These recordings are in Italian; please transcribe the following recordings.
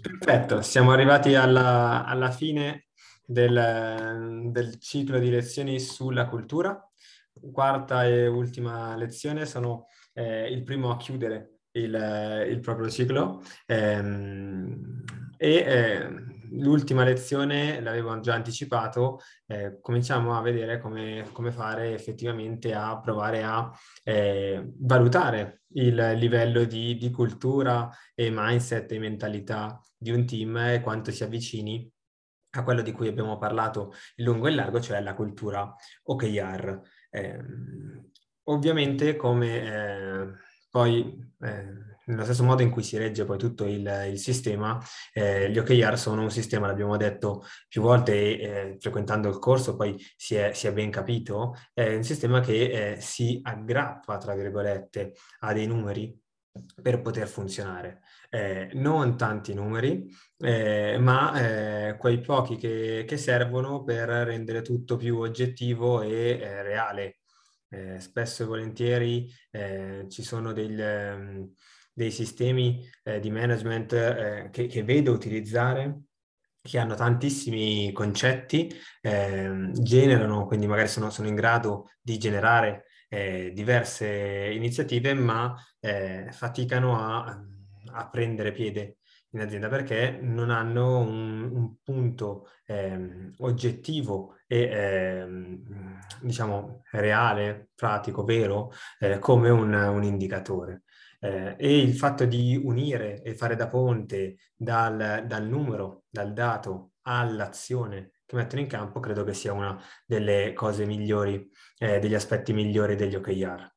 Perfetto, siamo arrivati alla, alla fine del, del, ciclo di lezioni sulla cultura. Quarta e ultima lezione, sono eh, il primo a chiudere il, il proprio ciclo. Ehm, e eh, l'ultima lezione, l'avevo già anticipato, eh, cominciamo a vedere come, come, fare effettivamente a provare a eh, valutare il livello di, di, cultura e mindset e mentalità di un team e quanto si avvicini a quello di cui abbiamo parlato in lungo e largo, cioè la cultura OKR. Ehm, ovviamente come eh, poi eh, nello stesso modo in cui si regge poi tutto il, il sistema, eh, gli OKR sono un sistema, l'abbiamo detto più volte eh, frequentando il corso poi si è, si è, ben capito, è un sistema che eh, si aggrappa, tra virgolette, a dei numeri per poter funzionare. Eh, non tanti numeri, eh, ma eh, quei pochi che, che, servono per rendere tutto più oggettivo e eh, reale. Eh, spesso e volentieri ci sono del, um, dei sistemi di management che, che, vedo utilizzare che hanno tantissimi concetti, eh, generano, quindi magari sono, sono, in grado di generare eh, diverse iniziative, ma eh, faticano a, a, prendere piede in azienda perché non hanno un, un punto ehm, oggettivo e ehm, diciamo reale, pratico, vero, eh, come un, un indicatore. Eh, e il fatto di unire e fare da ponte dal, dal numero, dal dato all'azione che mettono in campo, credo che sia una delle cose migliori, eh, degli aspetti migliori degli OKR.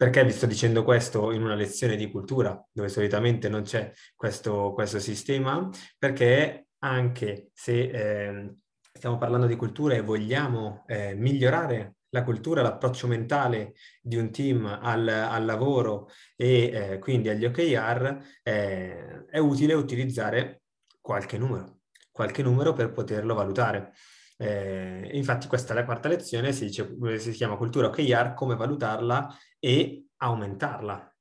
Perché vi sto dicendo questo in una lezione di cultura, dove solitamente non c'è questo, questo sistema? Perché anche se eh, stiamo parlando di cultura e vogliamo eh, migliorare la cultura, l'approccio mentale di un team al, al lavoro e eh, quindi agli OKR, eh, è utile utilizzare qualche numero, qualche numero per poterlo valutare. Eh, infatti questa è la quarta lezione, si, dice, si chiama cultura OKR, come valutarla e aumentarla.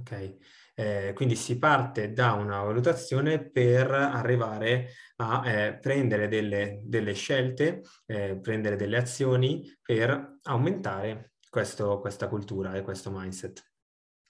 Okay? Eh, quindi si parte da una valutazione per arrivare a eh, prendere delle, delle scelte, eh, prendere delle azioni per aumentare questo, questa cultura e questo mindset.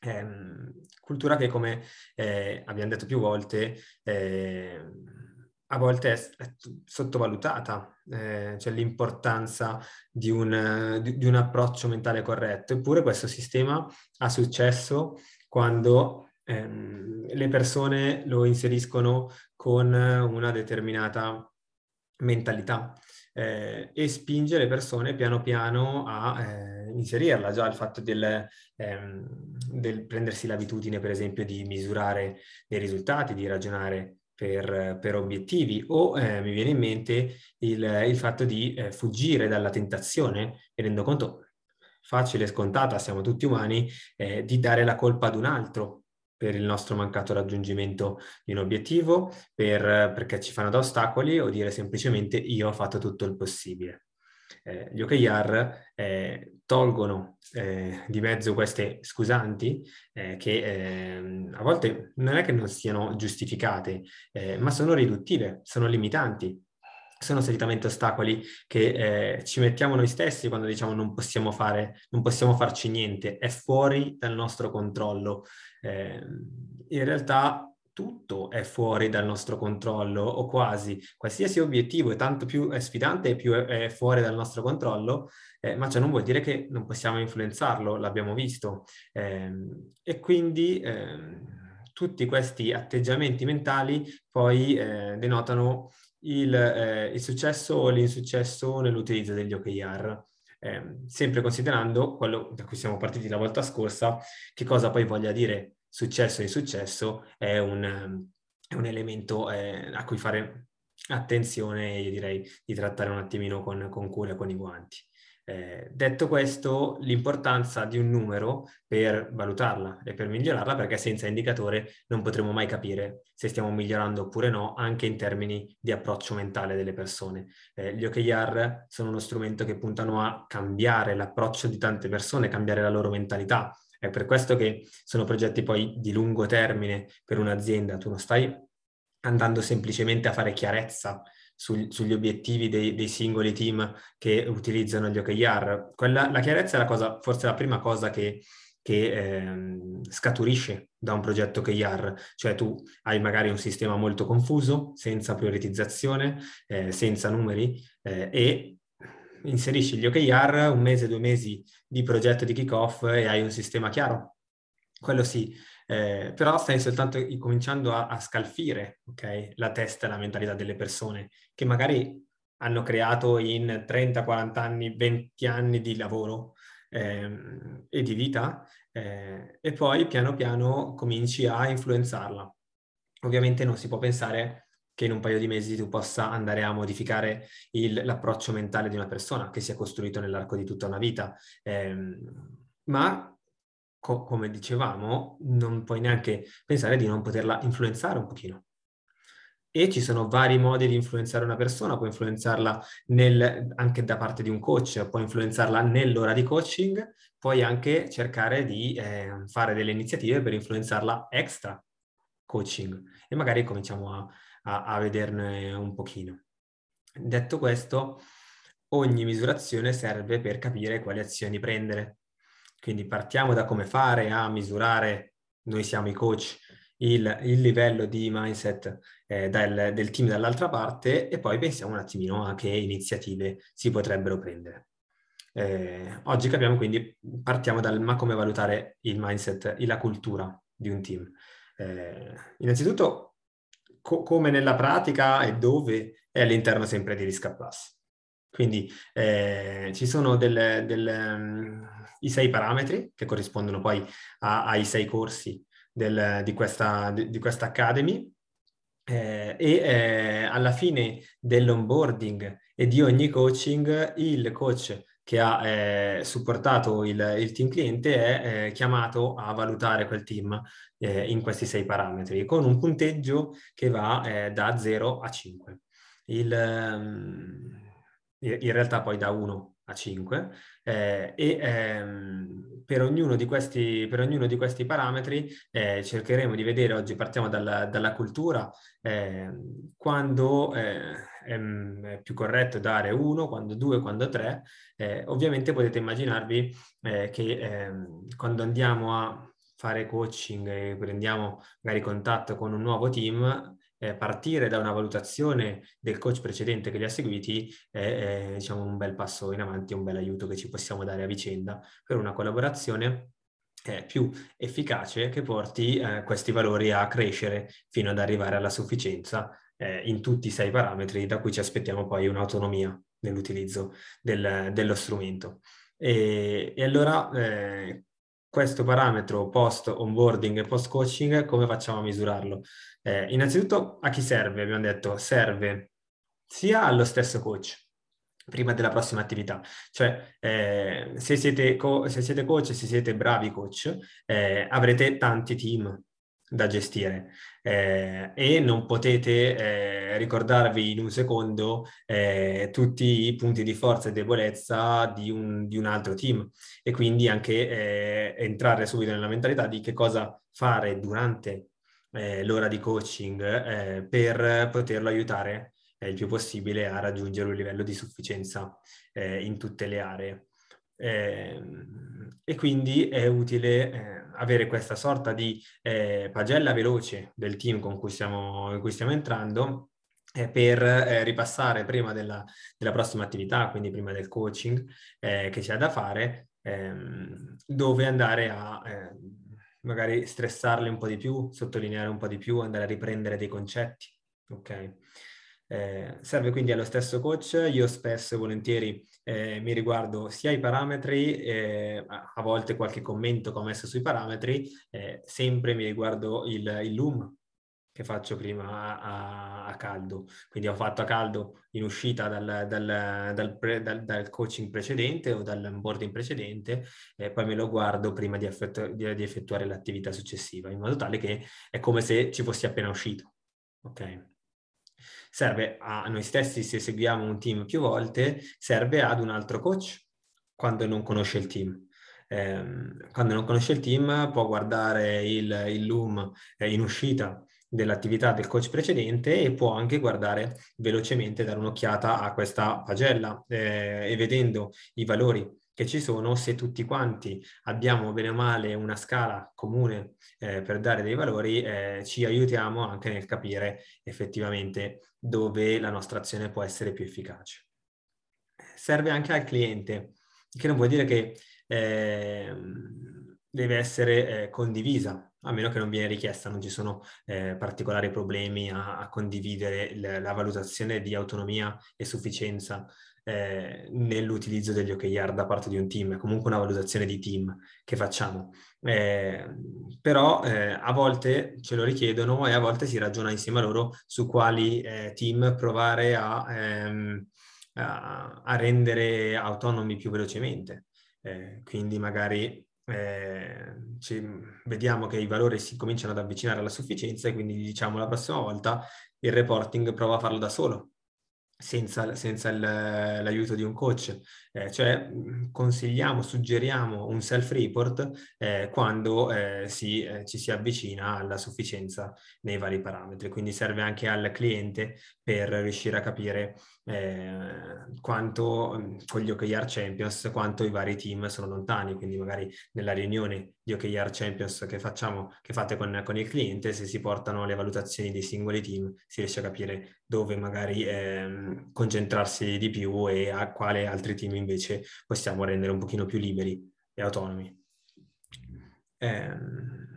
Ehm, cultura che, come eh, abbiamo detto più volte, ehm, a volte è, sottovalutata, eh, cioè l'importanza di un, di un, approccio mentale corretto. Eppure questo sistema ha successo quando ehm, le persone lo inseriscono con una determinata mentalità eh, e spinge le persone piano piano a eh, inserirla. Già il fatto del, ehm, del prendersi l'abitudine, per esempio, di misurare dei risultati, di ragionare per, per obiettivi o eh, mi viene in mente il, il fatto di eh, fuggire dalla tentazione, mi rendo conto facile e scontata, siamo tutti umani, eh, di dare la colpa ad un altro per il nostro mancato raggiungimento di un obiettivo, per, perché ci fanno da ostacoli o dire semplicemente io ho fatto tutto il possibile. Eh, gli OKR eh, tolgono eh, di mezzo queste scusanti eh, che ehm, a volte non è che non siano giustificate, eh, ma sono riduttive, sono limitanti sono solitamente ostacoli che eh, ci mettiamo noi stessi quando diciamo non possiamo fare, non possiamo farci niente, è fuori dal nostro controllo. Eh, in realtà tutto è fuori dal nostro controllo o quasi, qualsiasi obiettivo è tanto più è sfidante e più è, è, fuori dal nostro controllo, eh, ma ciò non vuol dire che non possiamo influenzarlo, l'abbiamo visto. Eh, e quindi ehm, tutti questi atteggiamenti mentali poi eh, denotano il, eh, il successo o l'insuccesso nell'utilizzo degli OKR. eh, sempre considerando quello da cui siamo partiti la volta scorsa, che cosa poi voglia dire successo e insuccesso è un, è un elemento eh, a cui fare attenzione io direi di trattare un attimino con, con cura con i guanti. Eh, detto questo, l'importanza di un numero per valutarla e per migliorarla, perché senza indicatore non potremo mai capire se stiamo migliorando oppure no, anche in termini di approccio mentale delle persone. Eh, gli OKR sono uno strumento che puntano a cambiare l'approccio di tante persone, cambiare la loro mentalità. È per questo che sono progetti poi di lungo termine per un'azienda. Tu non stai andando semplicemente a fare chiarezza su, sugli obiettivi dei, dei, singoli team che utilizzano gli OKR. Quella, la chiarezza è la cosa, forse la prima cosa che, che eh, scaturisce da un progetto OKR, cioè tu hai magari un sistema molto confuso, senza prioritizzazione, eh, senza numeri eh, e inserisci gli OKR, un mese, due mesi di progetto di kickoff e hai un sistema chiaro. Quello sì, eh, però stai soltanto cominciando a, a scalfire okay, la testa e la mentalità delle persone che magari hanno creato in 30, 40 anni, 20 anni di lavoro ehm, e di vita eh, e poi piano piano cominci a influenzarla. Ovviamente non si può pensare che in un paio di mesi tu possa andare a modificare il, l'approccio mentale di una persona che si è costruito nell'arco di tutta una vita, eh, ma co- come dicevamo, non puoi neanche pensare di non poterla influenzare un pochino. E ci sono vari modi di influenzare una persona, puoi influenzarla nel, anche da parte di un coach, puoi influenzarla nell'ora di coaching, puoi anche cercare di eh, fare delle iniziative per influenzarla extra coaching e magari cominciamo a, a, a vederne un pochino. Detto questo, ogni misurazione serve per capire quali azioni prendere. Quindi partiamo da come fare a misurare, noi siamo i coach, il, il livello di mindset eh, del, del, team dall'altra parte e poi pensiamo un attimino a che iniziative si potrebbero prendere. Eh, oggi capiamo quindi, partiamo dal ma come valutare il mindset e la cultura di un team. Eh, innanzitutto, co- come nella pratica e dove è all'interno sempre di Risk Plus. Quindi eh, ci sono delle, delle, um, i sei parametri che corrispondono poi a, ai sei corsi del, di, questa, di, questa, Academy eh, e eh, alla fine dell'onboarding e di ogni coaching il coach che ha eh, supportato il, il, team cliente è eh, chiamato a valutare quel team eh, in questi sei parametri con un punteggio che va eh, da 0 a 5. Il, um, in realtà poi da 1 a 5 eh, e ehm, per, ognuno questi, per, ognuno di questi, parametri eh, cercheremo di vedere, oggi partiamo dalla, dalla cultura, eh, quando è, è, più corretto dare 1, quando 2, quando 3. Eh, ovviamente potete immaginarvi eh, che ehm, quando andiamo a fare coaching e prendiamo magari contatto con un nuovo team, eh, partire da una valutazione del coach precedente che li ha seguiti è, è diciamo, un bel passo in avanti, un bel aiuto che ci possiamo dare a vicenda per una collaborazione eh, più efficace che porti eh, questi valori a crescere fino ad arrivare alla sufficienza eh, in tutti i sei parametri da cui ci aspettiamo poi un'autonomia nell'utilizzo del, dello strumento. E, e allora eh, questo parametro post onboarding e post coaching, come facciamo a misurarlo? Eh, innanzitutto a chi serve? Abbiamo detto serve sia allo stesso coach prima della prossima attività. Cioè, eh, se, siete co- se siete coach, se siete bravi coach, eh, avrete tanti team da gestire eh, e non potete eh, ricordarvi in un secondo eh, tutti i punti di forza e debolezza di un, di un altro team e quindi anche eh, entrare subito nella mentalità di che cosa fare durante eh, l'ora di coaching eh, per poterlo aiutare il più possibile a raggiungere un livello di sufficienza in tutte le aree. E quindi è utile avere questa sorta di eh, pagella veloce del team con cui stiamo, in cui stiamo entrando eh, per eh, ripassare prima della, della, prossima attività, quindi prima del coaching eh, che c'è da fare, ehm, dove andare a eh, magari stressarli un po' di più, sottolineare un po' di più, andare a riprendere dei concetti. Ok? Eh, serve quindi allo stesso coach, io spesso e volentieri eh, mi riguardo sia i parametri, eh, a volte qualche commento che ho messo sui parametri, eh, sempre mi riguardo il, il loom che faccio prima a, a, caldo. Quindi ho fatto a caldo in uscita dal, dal, dal, pre, dal coaching precedente o dall'onboarding precedente e poi me lo guardo prima di, effettu- di, di, effettuare l'attività successiva, in modo tale che è come se ci fossi appena uscito. Ok? Serve a noi stessi, se seguiamo un team più volte, serve ad un altro coach quando non conosce il team. Eh, quando non conosce il team può guardare il, il Loom in uscita dell'attività del coach precedente e può anche guardare velocemente, dare un'occhiata a questa pagella eh, e vedendo i valori che ci sono, se tutti quanti abbiamo bene o male una scala comune eh, per dare dei valori, eh, ci aiutiamo anche nel capire effettivamente dove la nostra azione può essere più efficace. Serve anche al cliente, che non vuol dire che eh, deve essere eh, condivisa, a meno che non viene richiesta, non ci sono eh, particolari problemi a, a condividere la, la, valutazione di autonomia e sufficienza eh, nell'utilizzo degli OKR da parte di un team, è comunque una valutazione di team che facciamo. Eh, però eh, a volte ce lo richiedono e a volte si ragiona insieme a loro su quali eh, team provare a, ehm, a, a rendere autonomi più velocemente. Eh, quindi magari eh, ci, vediamo che i valori si cominciano ad avvicinare alla sufficienza e quindi diciamo la prossima volta il reporting prova a farlo da solo senza, senza l'aiuto di un coach, eh, cioè consigliamo, suggeriamo un self-report eh, quando eh, si, eh, ci si avvicina alla sufficienza nei vari parametri, quindi serve anche al cliente per riuscire a capire eh, quanto con gli OKR Champions, quanto i vari team sono lontani, quindi magari nella riunione di OKR Champions che facciamo, che fate con, con il cliente, se si portano le valutazioni dei singoli team, si riesce a capire dove magari ehm, concentrarsi di più e a quale altri team invece possiamo rendere un pochino più liberi e autonomi. Ehm,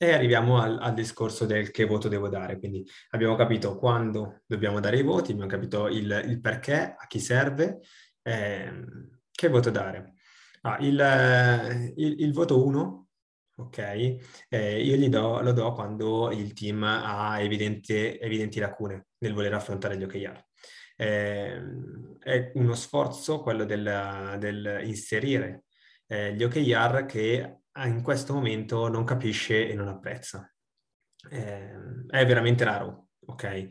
e arriviamo al, al, discorso del che voto devo dare. Quindi abbiamo capito quando dobbiamo dare i voti, abbiamo capito il, il perché, a chi serve, ehm, che voto dare. Ah, il, il, il, voto 1, ok, eh, io do, lo do quando il team ha evidente, evidenti lacune nel voler affrontare gli OKR. Eh, è uno sforzo quello del, del inserire eh, gli OKR che in questo momento non capisce e non apprezza. Eh, è veramente raro, ok? Eh,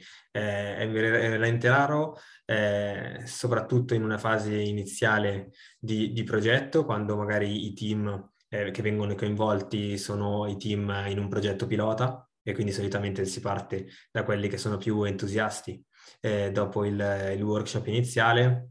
è veramente raro, eh, soprattutto in una fase iniziale di, di progetto, quando magari i team eh, che vengono coinvolti sono i team in un progetto pilota e quindi solitamente si parte da quelli che sono più entusiasti eh, dopo il, il workshop iniziale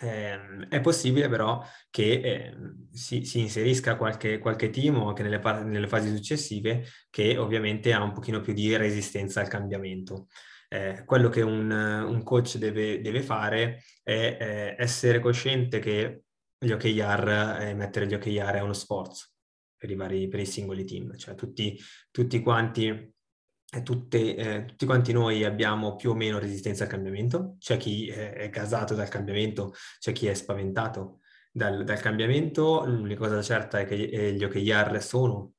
eh, è possibile però che eh, si, si, inserisca qualche, qualche team o anche nelle, nelle, fasi successive che ovviamente ha un pochino più di resistenza al cambiamento. Eh, quello che un, un coach deve, deve, fare è eh, essere cosciente che gli OKR, eh, mettere gli OKR è uno sforzo per i, vari, per i singoli team, cioè tutti, tutti quanti tutte, eh, tutti quanti noi abbiamo più o meno resistenza al cambiamento, c'è chi è, è gasato dal cambiamento, c'è chi è spaventato dal, dal cambiamento, l'unica cosa certa è che eh, gli OKR sono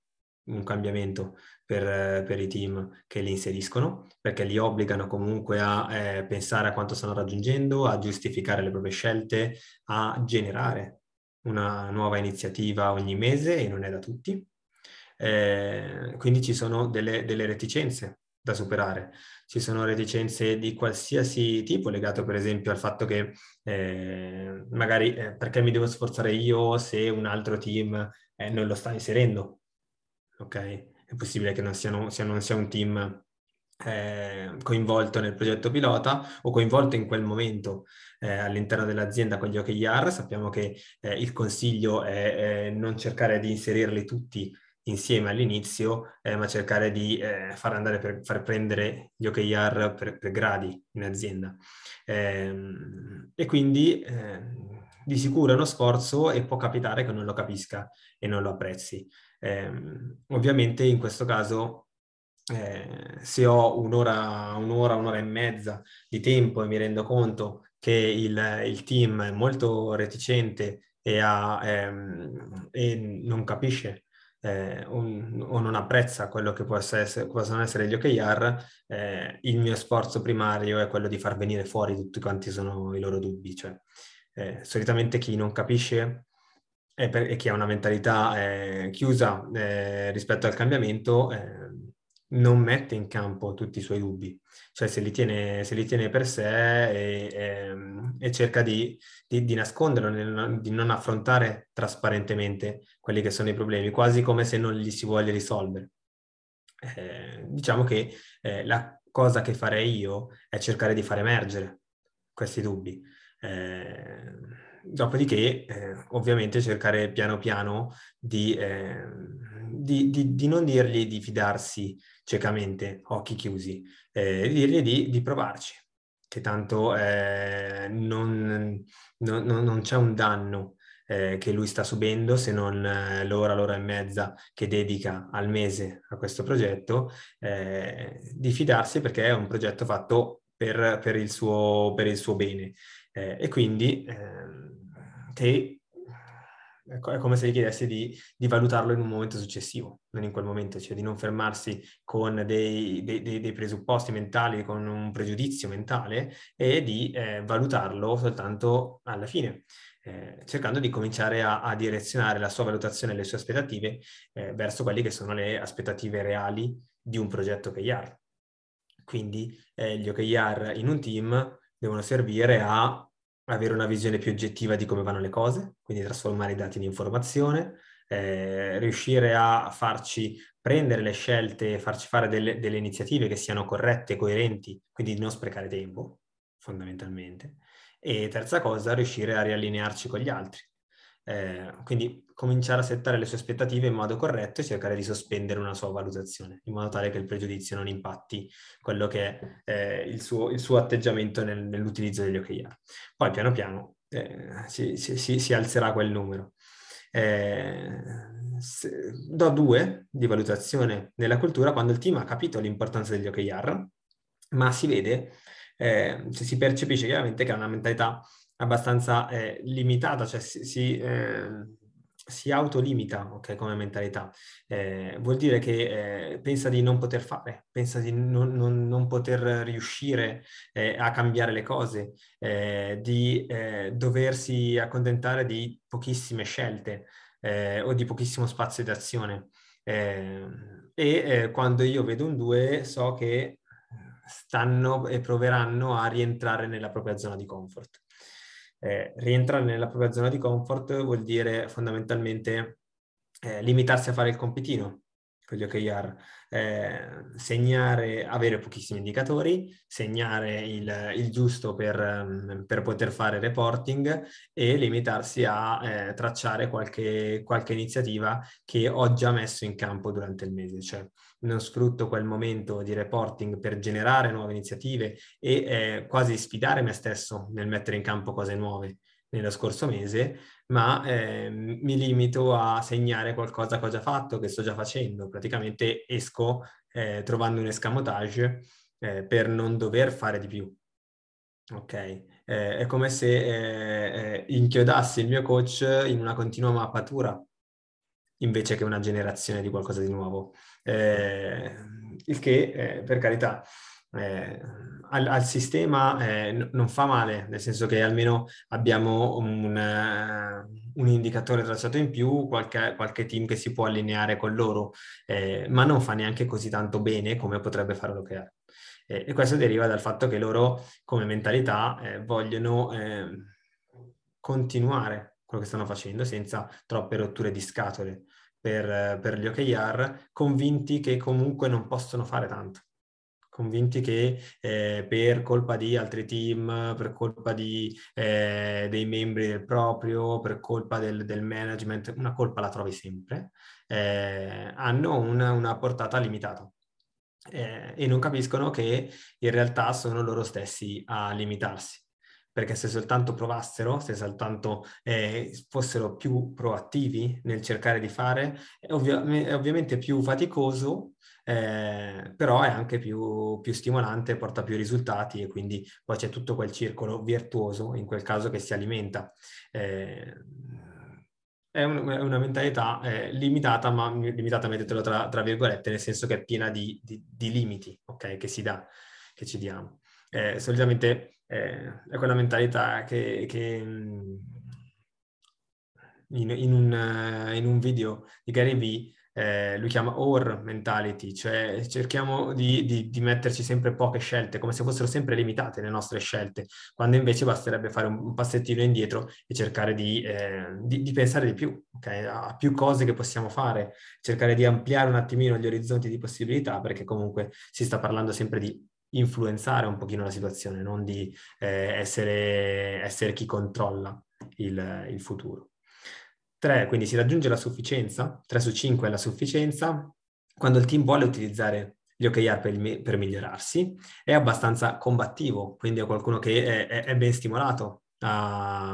un cambiamento per, per, i team che li inseriscono, perché li obbligano comunque a eh, pensare a quanto stanno raggiungendo, a giustificare le proprie scelte, a generare una nuova iniziativa ogni mese e non è da tutti. Eh, quindi ci sono delle, delle, reticenze da superare. Ci sono reticenze di qualsiasi tipo, legato per esempio al fatto che eh, magari eh, perché mi devo sforzare io se un altro team eh, non lo sta inserendo. Ok? È possibile che non, siano, sia, non sia un team eh, coinvolto nel progetto pilota o coinvolto in quel momento eh, all'interno dell'azienda con gli OKR. Sappiamo che il consiglio è non cercare di inserirli tutti insieme all'inizio, eh, ma cercare di eh, far andare per far prendere gli OKR per, per gradi in azienda. Eh, e quindi ehm, di sicuro è uno sforzo e può capitare che non lo capisca e non lo apprezzi. Ehm, ovviamente in questo caso eh, se ho un'ora, un'ora, un'ora e mezza di tempo e mi rendo conto che il, il team è molto reticente e, ha, ehm, e non capisce eh, un, o non apprezza quello che essere, possono essere gli OKR, eh, il mio sforzo primario è quello di far venire fuori tutti quanti sono i loro dubbi. Cioè, eh, solitamente chi non capisce e, e chi ha una mentalità eh, chiusa eh, rispetto al cambiamento eh, non mette in campo tutti i suoi dubbi, cioè se li tiene, se li tiene per sé e, e, ehm, e cerca di, di, di nasconderlo, di non affrontare trasparentemente quelli che sono i problemi, quasi come se non li si voglia risolvere. Eh, diciamo che eh, la cosa che farei io è cercare di far emergere questi dubbi. Eh, dopodiché, eh, ovviamente, cercare piano piano di, ehm, di, di, di non dirgli di fidarsi ciecamente, occhi chiusi, eh, dirgli di, provarci, che tanto eh, non, non, non, c'è un danno eh, che lui sta subendo se non eh, l'ora, l'ora e mezza che dedica al mese a questo progetto, eh, di fidarsi perché è un progetto fatto per, per, il, suo, per il, suo, bene. Eh, e quindi ehm, che è come se gli chiedessi di, di, valutarlo in un momento successivo, non in quel momento, cioè di non fermarsi con dei, dei, dei presupposti mentali, con un pregiudizio mentale e di eh, valutarlo soltanto alla fine, eh, cercando di cominciare a, a, direzionare la sua valutazione e le sue aspettative eh, verso quelle che sono le aspettative reali di un progetto OKR. Quindi eh, gli OKR in un team devono servire a avere una visione più oggettiva di come vanno le cose, quindi trasformare i dati in informazione, eh, riuscire a farci prendere le scelte, farci fare delle, delle iniziative che siano corrette, coerenti, quindi di non sprecare tempo, fondamentalmente. E terza cosa, riuscire a riallinearci con gli altri. Eh, quindi cominciare a settare le sue aspettative in modo corretto e cercare di sospendere una sua valutazione, in modo tale che il pregiudizio non impatti quello che è eh, il, suo, il, suo, atteggiamento nel, nell'utilizzo degli OKR. Poi piano piano eh, si, si, si, alzerà quel numero. Eh, se, do due di valutazione nella cultura quando il team ha capito l'importanza degli OKR, ma si vede, eh, si percepisce chiaramente che ha una mentalità abbastanza eh, limitata, cioè si, si, eh, si autolimita okay, come mentalità. Eh, vuol dire che eh, pensa di non poter fare, pensa di non, non, non poter riuscire eh, a cambiare le cose, eh, di doversi accontentare di pochissime scelte o di pochissimo spazio di azione. e quando io vedo un 2 so che stanno e proveranno a rientrare nella propria zona di comfort. Eh, rientrare nella propria zona di comfort vuol dire fondamentalmente eh, limitarsi a fare il compitino con gli OKR, eh, segnare, avere pochissimi indicatori, segnare il, il giusto per, um, per, poter fare reporting e limitarsi a eh, tracciare qualche, qualche, iniziativa che ho già messo in campo durante il mese. Cioè non sfrutto quel momento di reporting per generare nuove iniziative e eh, quasi sfidare me stesso nel mettere in campo cose nuove nello scorso mese, ma eh, mi limito a segnare qualcosa che ho già fatto, che sto già facendo. Praticamente esco eh, trovando un escamotage eh, per non dover fare di più. Ok, eh, è come se eh, inchiodassi il mio coach in una continua mappatura invece che una generazione di qualcosa di nuovo. il che, per carità, eh, al, al, sistema eh, n- non fa male, nel senso che almeno abbiamo un, uh, un indicatore tracciato in più, qualche, qualche, team che si può allineare con loro, eh, ma non fa neanche così tanto bene come potrebbe fare l'OKR. Eh, e questo deriva dal fatto che loro come mentalità eh, vogliono ehm, continuare quello che stanno facendo senza troppe rotture di scatole per, per gli OKR, convinti che comunque non possono fare tanto convinti che eh, per colpa di altri team, per colpa di, eh, dei membri del proprio, per colpa del, del, management, una colpa la trovi sempre, eh, hanno una, una, portata limitata. Eh, e non capiscono che in realtà sono loro stessi a limitarsi perché se soltanto provassero, se soltanto eh, fossero più proattivi nel cercare di fare, è, ovvia- è ovviamente più faticoso, eh, però è anche più, più, stimolante, porta più risultati e quindi poi c'è tutto quel circolo virtuoso, in quel caso, che si alimenta. Eh, è, un, è, una mentalità eh, limitata, ma limitata, mettetelo tra, tra, virgolette, nel senso che è piena di, di, di limiti, ok, che si dà, che ci diamo. Eh, solitamente eh, è quella mentalità che, che mm, in, in, un, in, un, video di Gary Vee eh, lui chiama OR mentality, cioè cerchiamo di, di, di, metterci sempre poche scelte, come se fossero sempre limitate le nostre scelte, quando invece basterebbe fare un, un passettino indietro e cercare di, eh, di pensare di più, okay? a più cose che possiamo fare, cercare di ampliare un attimino gli orizzonti di possibilità, perché comunque si sta parlando sempre di influenzare un pochino la situazione, non di eh, essere, essere, chi controlla il, il futuro. 3, quindi si raggiunge la sufficienza, 3 su 5 è la sufficienza, quando il team vuole utilizzare gli OKR per, per migliorarsi, è abbastanza combattivo, quindi è qualcuno che è, è ben stimolato a,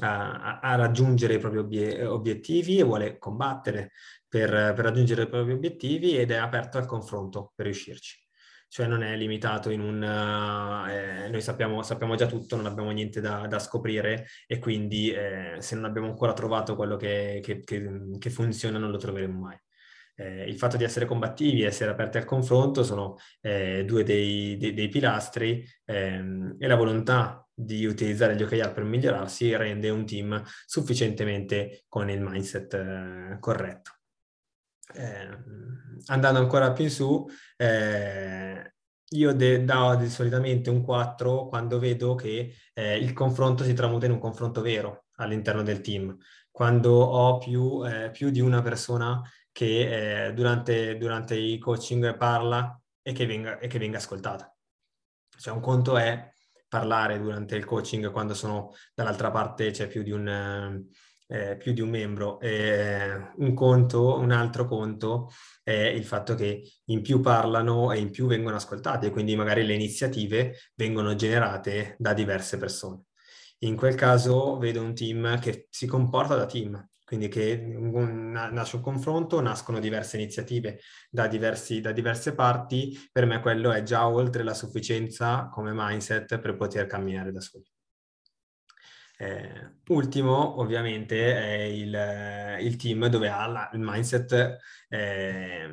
a, a, raggiungere i propri obie, obiettivi e vuole combattere per, per raggiungere i propri obiettivi ed è aperto al confronto per riuscirci cioè non è limitato in un... Eh, noi sappiamo, sappiamo, già tutto, non abbiamo niente da, da scoprire e quindi eh, se non abbiamo ancora trovato quello che, che, che, che funziona non lo troveremo mai. Eh, il fatto di essere combattivi essere aperti al confronto sono eh, due dei, dei, dei pilastri ehm, e la volontà di utilizzare gli OKR per migliorarsi rende un team sufficientemente con il mindset eh, corretto eh, andando ancora più in su, eh, io de- do solitamente un 4 quando vedo che eh, il confronto si tramuta in un confronto vero all'interno del team, quando ho più, eh, più di una persona che eh, durante, durante, i coaching parla e che, venga, e che venga ascoltata. Cioè un conto è parlare durante il coaching quando sono dall'altra parte c'è più di un eh, più di un membro. Eh, un conto, un altro conto è il fatto che in più parlano e in più vengono ascoltati e quindi magari le iniziative vengono generate da diverse persone. In quel caso vedo un team che si comporta da team, quindi che nasce un confronto, nascono diverse iniziative da, diversi, da, diverse parti, per me quello è già oltre la sufficienza come mindset per poter camminare da soli. Eh, ultimo, ovviamente, è il, il, team dove ha la, il mindset eh,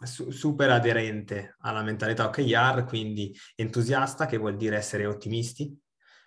su, super aderente alla mentalità OKR, quindi entusiasta, che vuol dire essere ottimisti,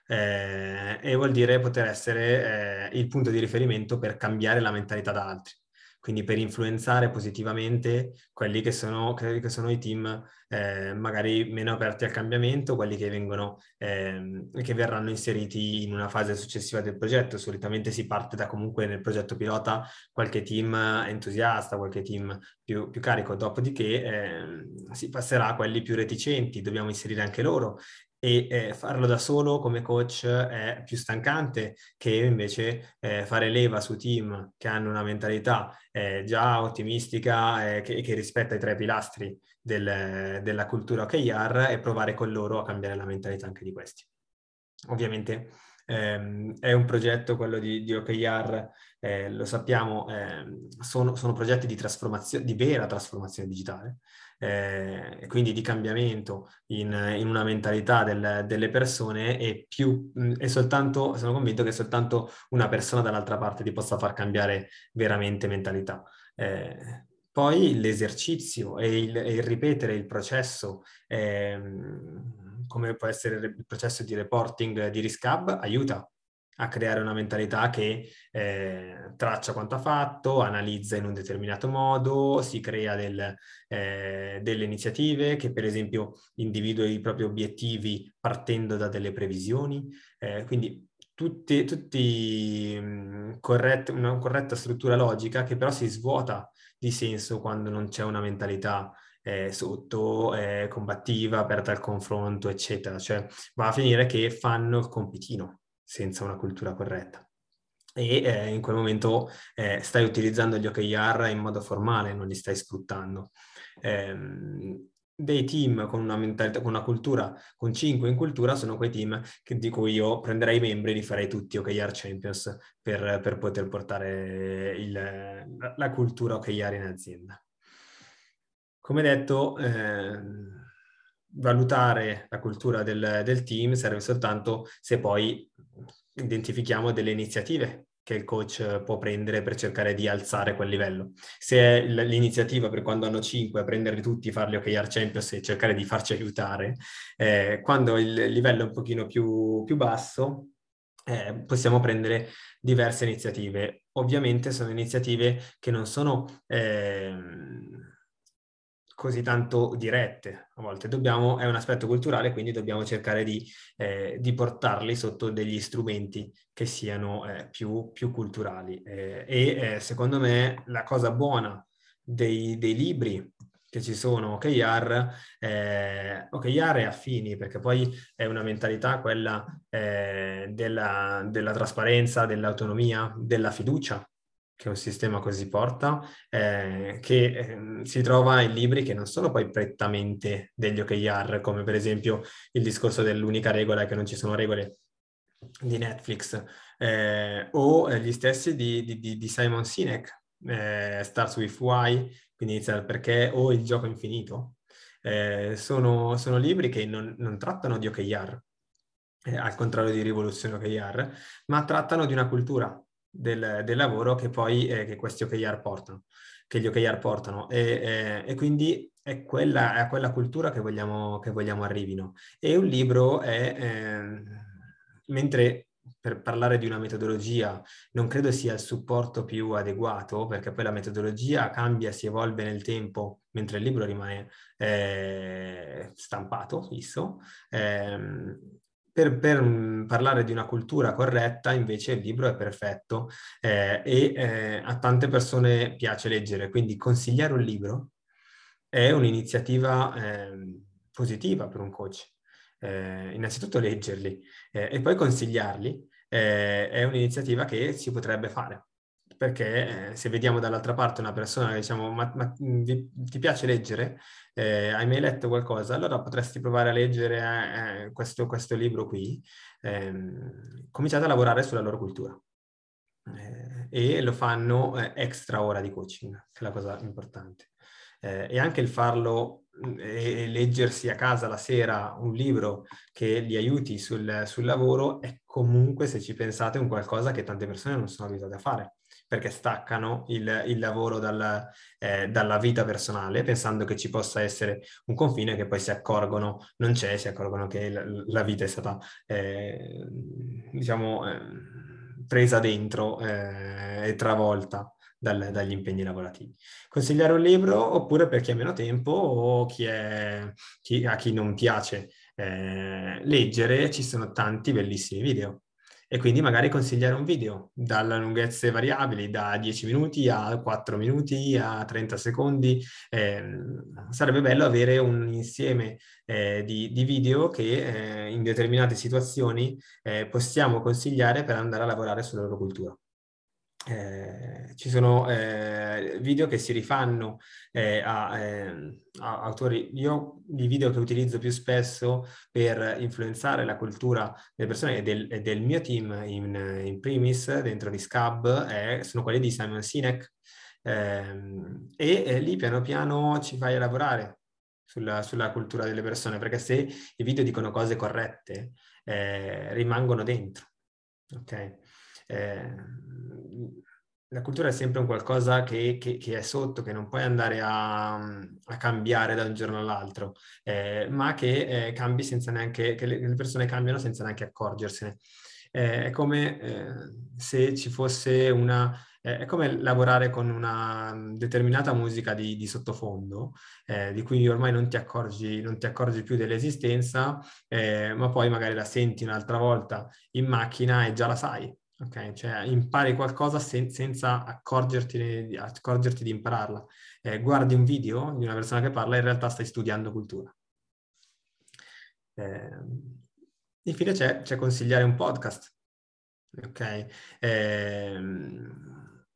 eh, e vuol dire poter essere eh, il punto di riferimento per cambiare la mentalità da altri quindi per influenzare positivamente quelli che sono, che sono i team eh, magari meno aperti al cambiamento, quelli che vengono, eh, che verranno inseriti in una fase successiva del progetto. Solitamente si parte da comunque nel progetto pilota qualche team entusiasta, qualche team più, più carico, dopodiché eh, si passerà a quelli più reticenti, dobbiamo inserire anche loro e eh, farlo da solo come coach è più stancante che invece eh, fare leva su team che hanno una mentalità eh, già ottimistica e che, che, rispetta i tre pilastri del, della cultura OKR e provare con loro a cambiare la mentalità anche di questi. Ovviamente ehm, è un progetto, quello di, di OKR, eh, lo sappiamo, ehm, sono, sono progetti di, di vera trasformazione digitale, eh, quindi di cambiamento in, in una mentalità del, delle persone e più, è soltanto, sono convinto che soltanto una persona dall'altra parte ti possa far cambiare veramente mentalità. Eh, poi l'esercizio e il, e il, ripetere il processo, ehm, come può essere il processo di reporting di Riscab, aiuta a creare una mentalità che eh, traccia quanto ha fatto, analizza in un determinato modo, si crea del, eh, delle iniziative che per esempio individua i propri obiettivi partendo da delle previsioni, eh, quindi tutti, tutti mh, una corretta struttura logica che però si svuota di senso quando non c'è una mentalità eh, sotto, eh, combattiva, aperta al confronto, eccetera. Cioè va a finire che fanno il compitino senza una cultura corretta. E eh, in quel momento eh, stai utilizzando gli OKR in modo formale, non li stai sfruttando. Eh, dei team con una mentalità, con una cultura, con cinque in cultura, sono quei team che, di cui io prenderei i membri e li farei tutti OKR Champions per, per poter portare il, la, la, cultura OKR in azienda. Come detto, eh, valutare la cultura del, del team serve soltanto se poi identifichiamo delle iniziative che il coach può prendere per cercare di alzare quel livello. Se l'iniziativa per quando hanno 5 a prenderli tutti, farli OKR Champions e cercare di farci aiutare, eh, quando il livello è un pochino più, più basso, eh, possiamo prendere diverse iniziative. Ovviamente sono iniziative che non sono... Eh, così tanto dirette a volte. Dobbiamo, è un aspetto culturale, quindi dobbiamo cercare di, eh, di portarli sotto degli strumenti che siano eh, più, più, culturali. Eh, e eh, secondo me la cosa buona dei, dei libri che ci sono OKR, eh, OKR e affini, perché poi è una mentalità quella eh, della, della trasparenza, dell'autonomia, della fiducia, che un sistema così porta, eh, che eh, si trova in libri che non sono poi prettamente degli OKR, come per esempio il discorso dell'unica regola che non ci sono regole di Netflix, eh, o gli stessi di, di, di Simon Sinek, eh, Starts with Why, quindi inizia dal perché, o Il gioco infinito. Eh, sono, sono, libri che non, non trattano di OKR, eh, al contrario di Rivoluzione OKR, ma trattano di una cultura, del, del lavoro che poi eh, che questi OKR portano, che gli OKR portano e, eh, e quindi è, quella, è a quella cultura che vogliamo, che vogliamo arrivino. E un libro è, eh, mentre per parlare di una metodologia non credo sia il supporto più adeguato, perché poi la metodologia cambia, si evolve nel tempo, mentre il libro rimane eh, stampato, fisso. Eh, per, per, mm, parlare di una cultura corretta, invece, il libro è perfetto eh, e eh, a tante persone piace leggere, quindi consigliare un libro è un'iniziativa eh, positiva per un coach. Eh, innanzitutto leggerli eh, e poi consigliarli eh, è un'iniziativa che si potrebbe fare perché eh, se vediamo dall'altra parte una persona che diciamo ma, ma vi, ti piace leggere, eh, hai mai letto qualcosa? Allora potresti provare a leggere eh, eh questo, questo, libro qui, ehm, cominciate a lavorare sulla loro cultura. Eh, e lo fanno eh, extra ora di coaching, che è la cosa importante. e anche il farlo e leggersi a casa la sera un libro che li aiuti sul, sul lavoro è comunque, se ci pensate, un qualcosa che tante persone non sono abituate a fare perché staccano il, il lavoro dal, eh, dalla vita personale, pensando che ci possa essere un confine che poi si accorgono non c'è, si accorgono che la, la vita è stata, eh, diciamo, eh, presa dentro eh, e travolta dal, dagli impegni lavorativi. Consigliare un libro oppure per chi ha meno tempo o chi è, chi, a chi non piace eh, leggere, ci sono tanti bellissimi video e quindi magari consigliare un video dalle lunghezze variabili, da 10 minuti a 4 minuti a 30 secondi. Eh, sarebbe bello avere un insieme eh, di, di, video che eh, in determinate situazioni eh, possiamo consigliare per andare a lavorare sulla loro cultura. Eh, ci sono eh, video che si rifanno eh, a, eh, a, autori. Io i video che utilizzo più spesso per influenzare la cultura delle persone e del, e del mio team in, in, primis dentro di Scab sono quelli di Simon Sinek ehm, e lì piano piano ci fai a lavorare sulla, sulla, cultura delle persone perché se i video dicono cose corrette eh, rimangono dentro. Ok? Eh, la cultura è sempre un qualcosa che, che, che, è sotto, che non puoi andare a, a cambiare da un giorno all'altro, eh, ma che eh, cambi senza neanche, che le, persone cambiano senza neanche accorgersene. Eh, è come eh, se ci fosse una, eh, è come lavorare con una determinata musica di, di sottofondo, di cui ormai non ti accorgi, non ti accorgi più dell'esistenza, ma poi magari la senti un'altra volta in macchina e già la sai Ok, cioè impari qualcosa sen- senza accorgerti, accorgerti, di impararla. Eh, guardi un video di una persona che parla, in realtà stai studiando cultura. Eh, infine c'è, c'è, consigliare un podcast. Ok, eh,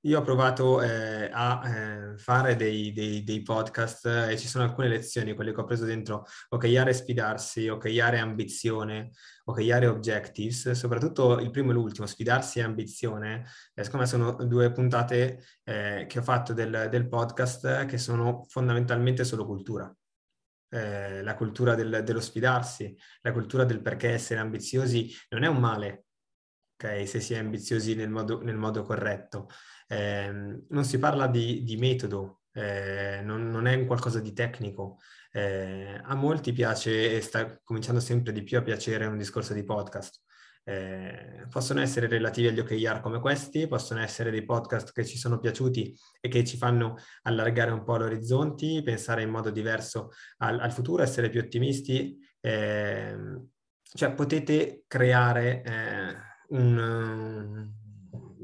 Io ho provato eh, a eh, fare dei, dei, dei, podcast eh, e ci sono alcune lezioni, quelle che ho preso dentro OKR sfidarsi, OKR ambizione, OKR objectives, soprattutto il primo e l'ultimo, sfidarsi e ambizione, eh, secondo me sono due puntate eh, che ho fatto del, del, podcast che sono fondamentalmente solo cultura. Eh, la cultura del, dello sfidarsi, la cultura del perché essere ambiziosi non è un male, ok? Se si è ambiziosi nel modo, nel modo corretto. Eh, non si parla di, di metodo, eh, non, non, è qualcosa di tecnico. Eh, a molti piace e sta cominciando sempre di più a piacere un discorso di podcast. Eh, possono essere relativi agli OKR come questi, possono essere dei podcast che ci sono piaciuti e che ci fanno allargare un po' l'orizzonti, pensare in modo diverso al, al futuro, essere più ottimisti. Eh, cioè potete creare eh, un,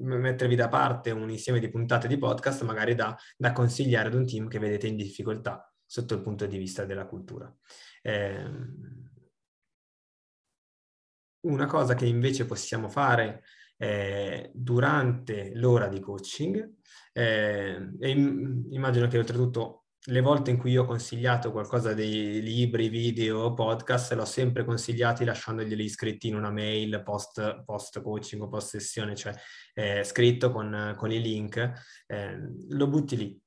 mettervi da parte un insieme di puntate di podcast magari da, da, consigliare ad un team che vedete in difficoltà sotto il punto di vista della cultura. Eh, una cosa che invece possiamo fare eh, durante l'ora di coaching, eh, e immagino che oltretutto le volte in cui io ho consigliato qualcosa dei libri, video, podcast, l'ho sempre consigliati lasciandoglieli iscritti in una mail post, post coaching o post sessione, cioè eh, scritto con, con, i link, eh, lo butti lì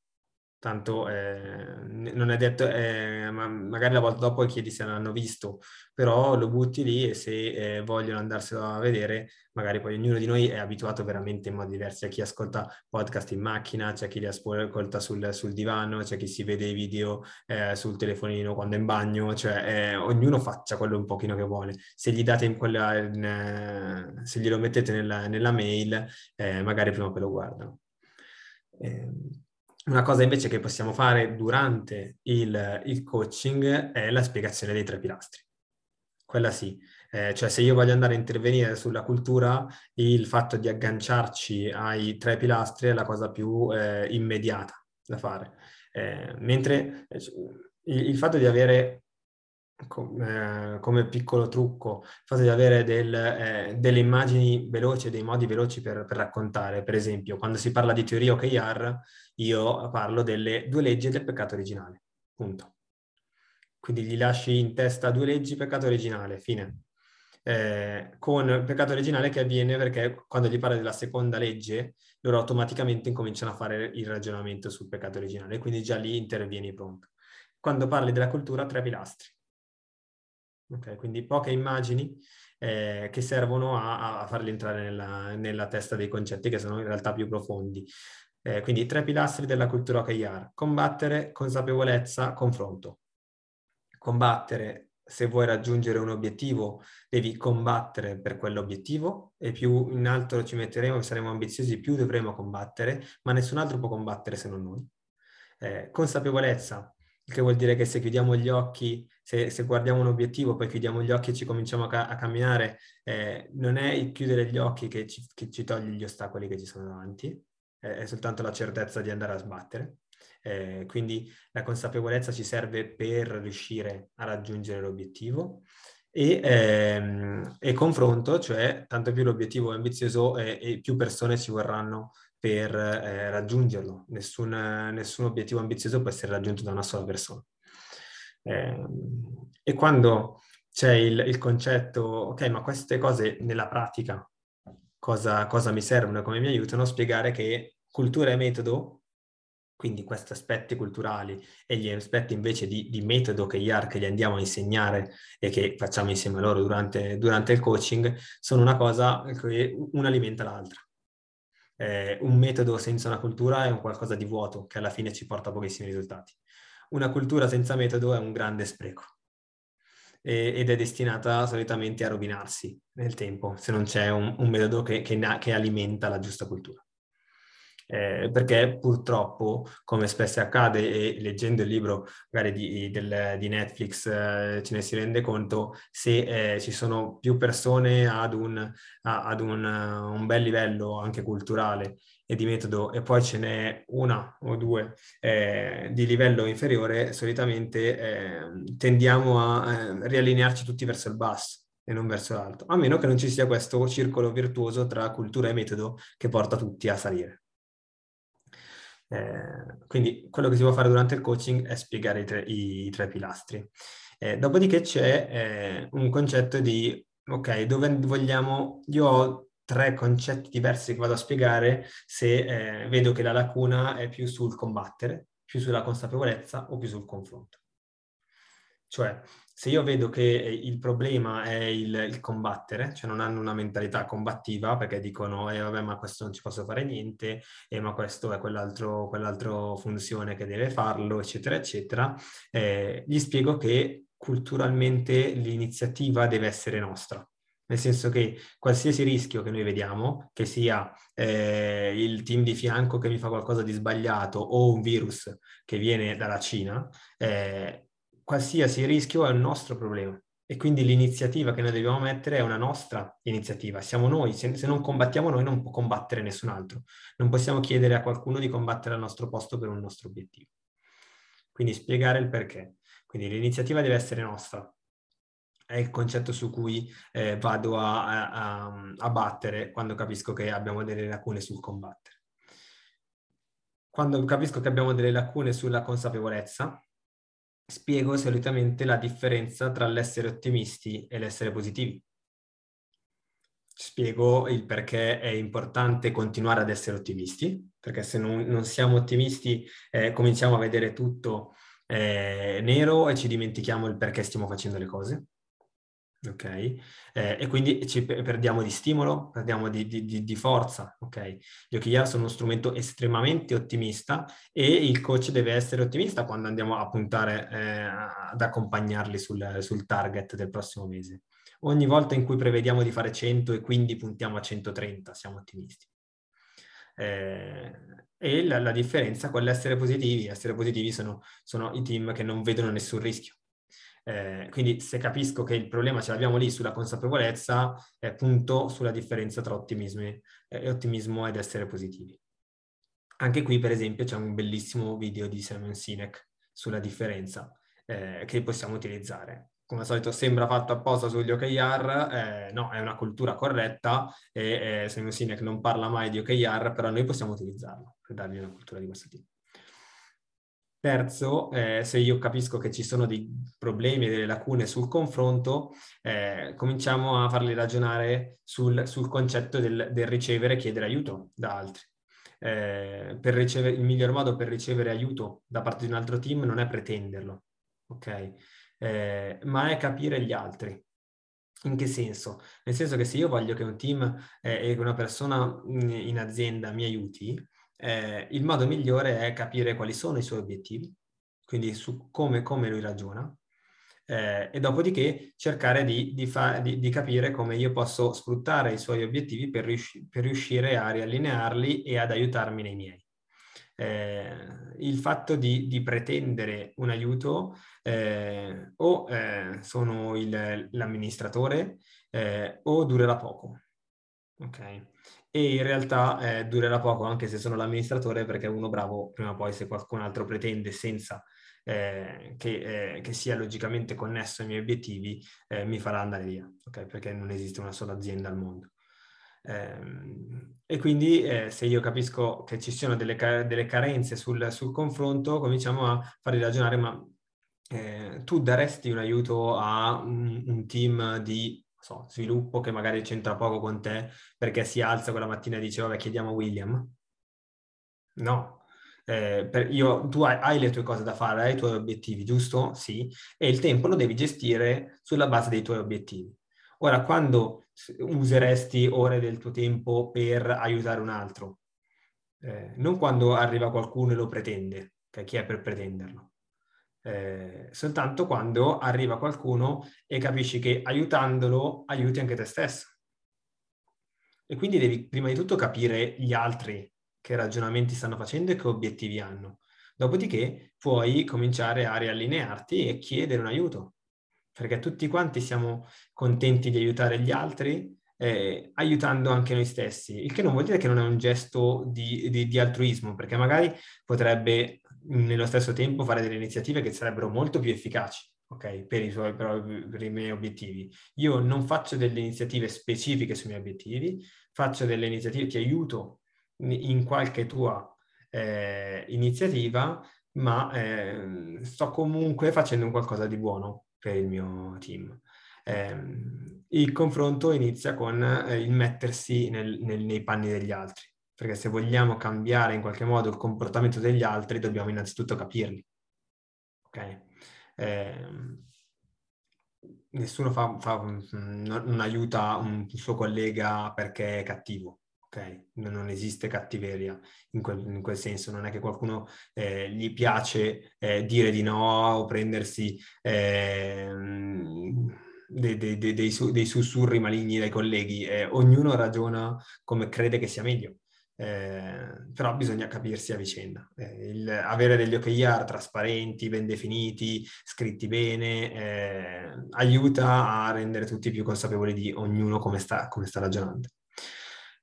tanto eh, non è detto, eh, ma magari la volta dopo chiedi se l'hanno visto, però lo butti lì e se eh, vogliono andarselo a vedere, magari poi ognuno di noi è abituato veramente in modi diversi, c'è chi ascolta podcast in macchina, c'è chi li ascolta sul, sul divano, c'è chi si vede i video eh, sul telefonino quando è in bagno, cioè eh, ognuno faccia quello un pochino che vuole. Se gli date in quella, in, se glielo mettete nella, nella mail, eh, magari prima che lo guardano. Una cosa invece che possiamo fare durante il, il coaching è la spiegazione dei tre pilastri. Quella sì, eh, cioè se io voglio andare a intervenire sulla cultura, il fatto di agganciarci ai tre pilastri è la cosa più eh, immediata da fare. Eh, mentre eh, il, il, fatto di avere eh, come piccolo trucco il fatto di avere del, eh, delle immagini veloci, dei modi veloci per, per, raccontare. Per esempio, quando si parla di teoria OKR, io parlo delle due leggi del peccato originale, punto. Quindi gli lasci in testa due leggi, peccato originale, fine. Eh, con peccato originale che avviene perché quando gli parla della seconda legge, loro automaticamente incominciano a fare il ragionamento sul peccato originale, quindi già lì intervieni pronto. Quando parli della cultura, tre pilastri Okay, quindi poche immagini eh, che servono a, a farli entrare nella, nella, testa dei concetti che sono in realtà più profondi. Eh, quindi tre pilastri della cultura OKR. Combattere, consapevolezza, confronto. Combattere, se vuoi raggiungere un obiettivo, devi combattere per quell'obiettivo e più in alto ci metteremo, saremo ambiziosi, più dovremo combattere, ma nessun altro può combattere se non noi. Eh, consapevolezza, che vuol dire che se chiudiamo gli occhi, se, se, guardiamo un obiettivo, poi chiudiamo gli occhi e ci cominciamo a, ca- a camminare, eh, non è il chiudere gli occhi che ci, che ci, toglie gli ostacoli che ci sono davanti, eh, è soltanto la certezza di andare a sbattere. Eh, quindi la consapevolezza ci serve per riuscire a raggiungere l'obiettivo. E, ehm, e confronto, cioè tanto più l'obiettivo è ambizioso e più persone ci vorranno per eh, raggiungerlo. Nessun, nessun, obiettivo ambizioso può essere raggiunto da una sola persona. Eh, e quando c'è il, il, concetto, ok, ma queste cose nella pratica cosa, cosa mi servono e come mi aiutano spiegare che cultura e metodo, quindi questi aspetti culturali e gli aspetti invece di, di metodo che, IAR, che gli andiamo a insegnare e che facciamo insieme a loro durante, durante il coaching, sono una cosa che una alimenta l'altra eh, un metodo senza una cultura è un qualcosa di vuoto che alla fine ci porta a pochissimi risultati. Una cultura senza metodo è un grande spreco e, ed è destinata solitamente a rovinarsi nel tempo se non c'è un, un metodo che, che, che alimenta la giusta cultura eh, perché purtroppo, come spesso accade, e leggendo il libro magari di, del, di Netflix eh, ce ne si rende conto, se eh, ci sono più persone ad, un, ad un, un, bel livello anche culturale e di metodo e poi ce n'è una o due eh, di livello inferiore, solitamente ehm, tendiamo a eh, riallinearci tutti verso il basso e non verso l'alto, a meno che non ci sia questo circolo virtuoso tra cultura e metodo che porta tutti a salire. Eh, quindi quello che si può fare durante il coaching è spiegare i tre, i, tre pilastri. Eh, dopodiché c'è eh, un concetto di, ok, dove vogliamo, io ho tre concetti diversi che vado a spiegare se eh, vedo che la lacuna è più sul combattere, più sulla consapevolezza o più sul confronto. Cioè, se io vedo che il problema è il, il, combattere, cioè non hanno una mentalità combattiva perché dicono, eh vabbè ma questo non ci posso fare niente, eh, ma questo è quell'altro, quell'altro funzione che deve farlo, eccetera, eccetera, eh, gli spiego che culturalmente l'iniziativa deve essere nostra. Nel senso che qualsiasi rischio che noi vediamo, che sia eh, il team di fianco che mi fa qualcosa di sbagliato o un virus che viene dalla Cina, eh, qualsiasi rischio è un nostro problema. E quindi l'iniziativa che noi dobbiamo mettere è una nostra iniziativa. Siamo noi, se, se non combattiamo noi non può combattere nessun altro. Non possiamo chiedere a qualcuno di combattere al nostro posto per un nostro obiettivo. Quindi spiegare il perché. Quindi l'iniziativa deve essere nostra, è il concetto su cui eh, vado a, a, a, battere quando capisco che abbiamo delle lacune sul combattere. Quando capisco che abbiamo delle lacune sulla consapevolezza, spiego solitamente la differenza tra l'essere ottimisti e l'essere positivi. Spiego il perché è importante continuare ad essere ottimisti, perché se non, non siamo ottimisti eh, cominciamo a vedere tutto eh, nero e ci dimentichiamo il perché stiamo facendo le cose ok? Eh, e quindi ci perdiamo di stimolo, perdiamo di, di, di, forza, ok? Gli OKR sono uno strumento estremamente ottimista e il coach deve essere ottimista quando andiamo a puntare eh, ad accompagnarli sul, sul target del prossimo mese. Ogni volta in cui prevediamo di fare 100 e quindi puntiamo a 130, siamo ottimisti. Eh, e la, la, differenza con l'essere positivi, essere positivi sono, sono i team che non vedono nessun rischio, eh, quindi se capisco che il problema ce l'abbiamo lì sulla consapevolezza, eh, punto sulla differenza tra ottimismo, eh, ottimismo ed essere positivi. Anche qui, per esempio, c'è un bellissimo video di Simon Sinek sulla differenza eh, che possiamo utilizzare. Come al solito sembra fatto apposta sugli OKR, eh, no, è una cultura corretta e eh, Simon Sinek non parla mai di OKR, però noi possiamo utilizzarlo per dargli una cultura di questo tipo. Terzo, eh, se io capisco che ci sono dei problemi e delle lacune sul confronto, eh, cominciamo a farli ragionare sul, sul concetto del, del, ricevere e chiedere aiuto da altri. Eh, per ricevere, il miglior modo per ricevere aiuto da parte di un altro team non è pretenderlo, ok? Eh, ma è capire gli altri. In che senso? Nel senso che se io voglio che un team eh, e una persona in, in azienda mi aiuti, eh, il modo migliore è capire quali sono i suoi obiettivi, quindi su come, come lui ragiona, eh, e dopodiché cercare di, di, fa, di, di, capire come io posso sfruttare i suoi obiettivi per, riusci- per riuscire a riallinearli e ad aiutarmi nei miei. Eh, il fatto di, pretendere un aiuto eh, o eh, sono il, l'amministratore eh, o durerà poco. Ok e in realtà eh, durerà poco anche se sono l'amministratore perché uno bravo prima o poi se qualcun altro pretende senza eh, che, eh, che, sia logicamente connesso ai miei obiettivi eh, mi farà andare via, ok? Perché non esiste una sola azienda al mondo. Ehm, e quindi eh, se io capisco che ci siano delle, delle carenze sul, sul, confronto, cominciamo a farli ragionare, ma eh, tu daresti un aiuto a un, un team di so, sviluppo che magari c'entra poco con te perché si alza quella mattina e dice vabbè chiediamo a William. No, eh, per, io, tu hai, hai, le tue cose da fare, hai i tuoi obiettivi, giusto? Sì, e il tempo lo devi gestire sulla base dei tuoi obiettivi. Ora, quando useresti ore del tuo tempo per aiutare un altro? Eh, non quando arriva qualcuno e lo pretende, che chi è per pretenderlo eh, soltanto quando arriva qualcuno e capisci che aiutandolo aiuti anche te stesso. E quindi devi prima di tutto capire gli altri che ragionamenti stanno facendo e che obiettivi hanno. Dopodiché puoi cominciare a riallinearti e chiedere un aiuto, perché tutti quanti siamo contenti di aiutare gli altri, eh, aiutando anche noi stessi, il che non vuol dire che non è un gesto di, di, di altruismo, perché magari potrebbe nello stesso tempo fare delle iniziative che sarebbero molto più efficaci. ok, per, i suoi, per i miei obiettivi. Io non faccio delle iniziative specifiche sui miei obiettivi, faccio delle iniziative, ti aiuto in qualche tua eh, iniziativa, ma eh, sto comunque facendo qualcosa di buono per il mio team. Eh, il confronto inizia con eh, il mettersi nel, nel, nei panni degli altri, perché se vogliamo cambiare in qualche modo il comportamento degli altri dobbiamo innanzitutto capirli. Ok? Eh, nessuno fa, fa, non aiuta un suo collega perché è cattivo, ok? Non esiste cattiveria in quel, in quel senso, non è che qualcuno eh, gli piace eh, dire di no o prendersi eh, dei, dei, dei, dei, sussurri maligni dai colleghi, eh, ognuno ragiona come crede che sia meglio. Eh, però bisogna capirsi a vicenda. Eh, avere degli OKR trasparenti, ben definiti, scritti bene, eh, aiuta a rendere tutti più consapevoli di ognuno come sta, come sta ragionando.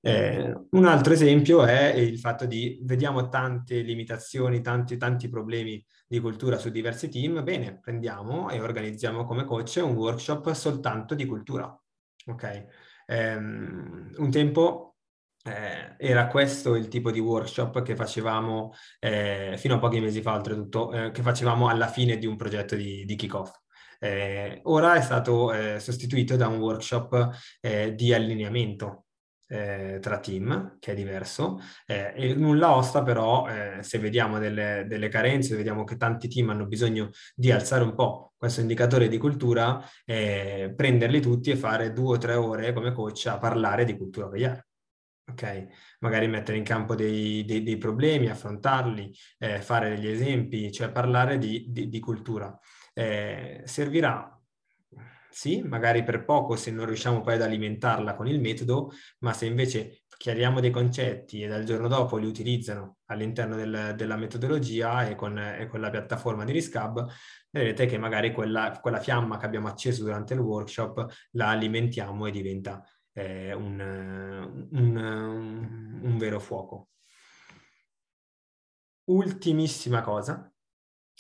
Eh, un altro esempio è il fatto di vediamo tante limitazioni, tanti, tanti problemi di cultura su diversi team, bene, prendiamo e organizziamo come coach un workshop soltanto di cultura. Ok? Um, un tempo eh, era questo il tipo di workshop che facevamo eh, fino a pochi mesi fa, oltretutto, eh, che facevamo alla fine di un progetto di, di kick-off. Eh, ora è stato eh, sostituito da un workshop eh, di allineamento eh, tra team, che è diverso, eh, e nulla osta però, eh, se vediamo delle, delle, carenze, vediamo che tanti team hanno bisogno di alzare un po' questo indicatore di cultura, eh, prenderli tutti e fare due o tre ore come coach a parlare di cultura VR. Ok, magari mettere in campo dei, dei, dei problemi, affrontarli, eh, fare degli esempi, cioè parlare di, di, di cultura. Eh, servirà sì, magari per poco se non riusciamo poi ad alimentarla con il metodo, ma se invece chiariamo dei concetti e dal giorno dopo li utilizzano all'interno del, della metodologia e con, e con, la piattaforma di Riscab, vedrete che magari quella, quella, fiamma che abbiamo acceso durante il workshop la alimentiamo e diventa eh, un, un, un vero fuoco. Ultimissima cosa,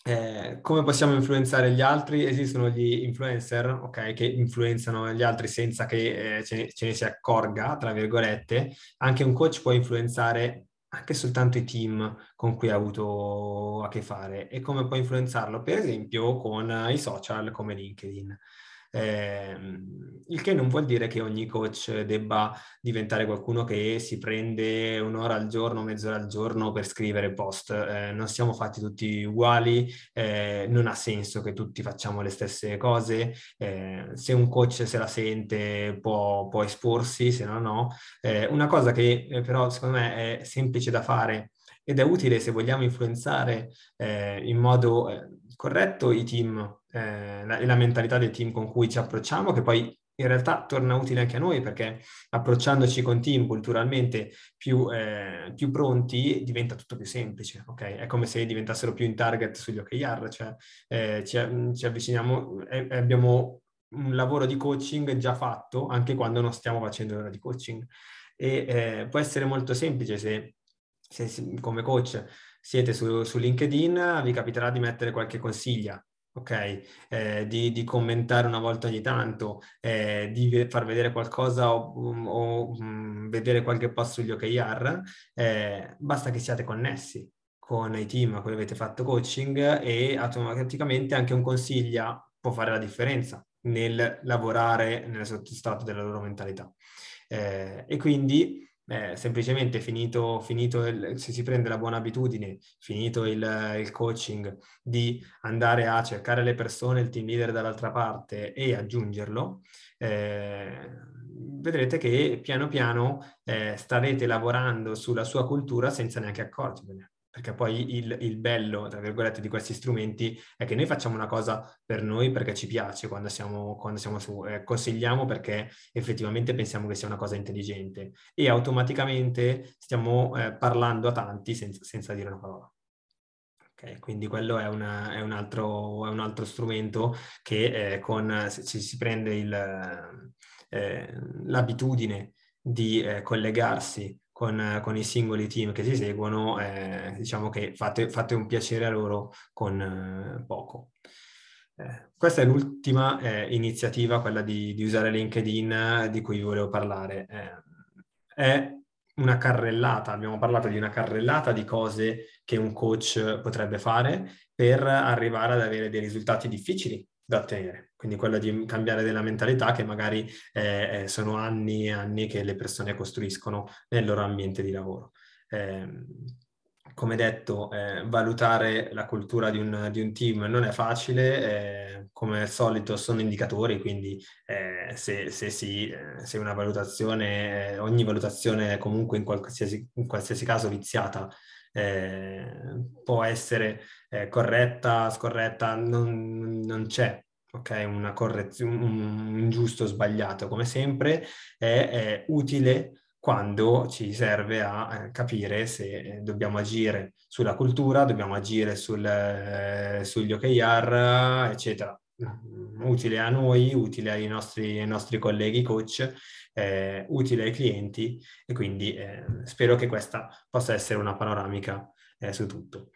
eh, come possiamo influenzare gli altri? Esistono gli influencer, ok, che influenzano gli altri senza che eh, ce, ne, ce, ne, si accorga, tra virgolette. Anche un coach può influenzare anche soltanto i team con cui ha avuto a che fare. E come può influenzarlo? Per esempio con i social come LinkedIn. Eh, il che non vuol dire che ogni coach debba diventare qualcuno che si prende un'ora al giorno, mezz'ora al giorno per scrivere post. Eh, non siamo fatti tutti uguali, eh, non ha senso che tutti facciamo le stesse cose. Eh, se un coach se la sente può, può esporsi, se no no. Eh, una cosa che eh, però secondo me è semplice da fare ed è utile se vogliamo influenzare in modo corretto i team eh, la, la mentalità del team con cui ci approcciamo, che poi in realtà torna utile anche a noi perché approcciandoci con team culturalmente più, eh, più, pronti diventa tutto più semplice, ok? È come se diventassero più in target sugli OKR, cioè eh, ci, ci, avviciniamo e abbiamo un lavoro di coaching già fatto anche quando non stiamo facendo l'ora di coaching e eh, può essere molto semplice se, se come coach siete su, su LinkedIn vi capiterà di mettere qualche consiglia ok? Eh, di, di, commentare una volta ogni tanto, eh, di far vedere qualcosa o, o um, vedere qualche post sugli OKR, eh, basta che siate connessi con i team a cui avete fatto coaching e automaticamente anche un consiglio può fare la differenza nel lavorare nel sottostrato della loro mentalità. Eh, e quindi eh, semplicemente finito, finito il, se si prende la buona abitudine, finito il, il, coaching, di andare a cercare le persone, il team leader dall'altra parte e aggiungerlo, eh, vedrete che piano piano eh, starete lavorando sulla sua cultura senza neanche accorgervene perché poi il, il, bello, tra virgolette, di questi strumenti è che noi facciamo una cosa per noi perché ci piace quando siamo, quando siamo su, eh, consigliamo perché effettivamente pensiamo che sia una cosa intelligente e automaticamente stiamo eh, parlando a tanti senza, senza, dire una parola. Okay, quindi quello è, una, è, un altro, è, un altro, strumento che eh, con, se si prende il, eh, l'abitudine di eh, collegarsi con, con, i singoli team che si seguono, eh, diciamo che fate, fate, un piacere a loro con eh, poco. Eh, questa è l'ultima eh, iniziativa, quella di, di, usare LinkedIn, di cui vi volevo parlare. Eh, è una carrellata, abbiamo parlato di una carrellata di cose che un coach potrebbe fare per arrivare ad avere dei risultati difficili da ottenere. Quindi quello di cambiare della mentalità che magari eh, sono anni e anni che le persone costruiscono nel loro ambiente di lavoro. Eh, come detto, eh, valutare la cultura di un, di un, team non è facile, eh, come al solito sono indicatori, quindi eh, se, se, si, eh, se, una valutazione, ogni valutazione è comunque in qualsiasi, in qualsiasi caso viziata, eh, può essere eh, corretta, scorretta, non, non c'è ok? Una correzione, un giusto o sbagliato, come sempre, è, è utile quando ci serve a eh, capire se eh, dobbiamo agire sulla cultura, dobbiamo agire sul, eh, sugli OKR, eccetera. Utile a noi, utile ai nostri, ai nostri colleghi coach, eh, utile ai clienti e quindi eh, spero che questa possa essere una panoramica eh, su tutto.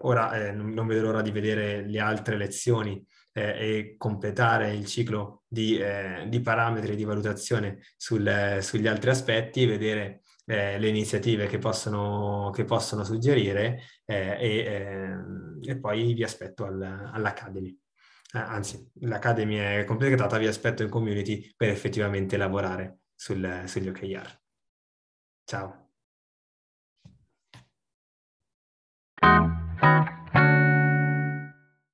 ora non, non vedo l'ora di vedere le altre lezioni eh, e completare il ciclo di, eh, di parametri di valutazione sul, sugli altri aspetti, vedere eh, le iniziative che possono, che possono suggerire eh, e, ehm, e, poi vi aspetto al, all'Academy. Eh, anzi, l'Academy è completata, vi aspetto in community per effettivamente lavorare sul, sugli OKR. Ciao.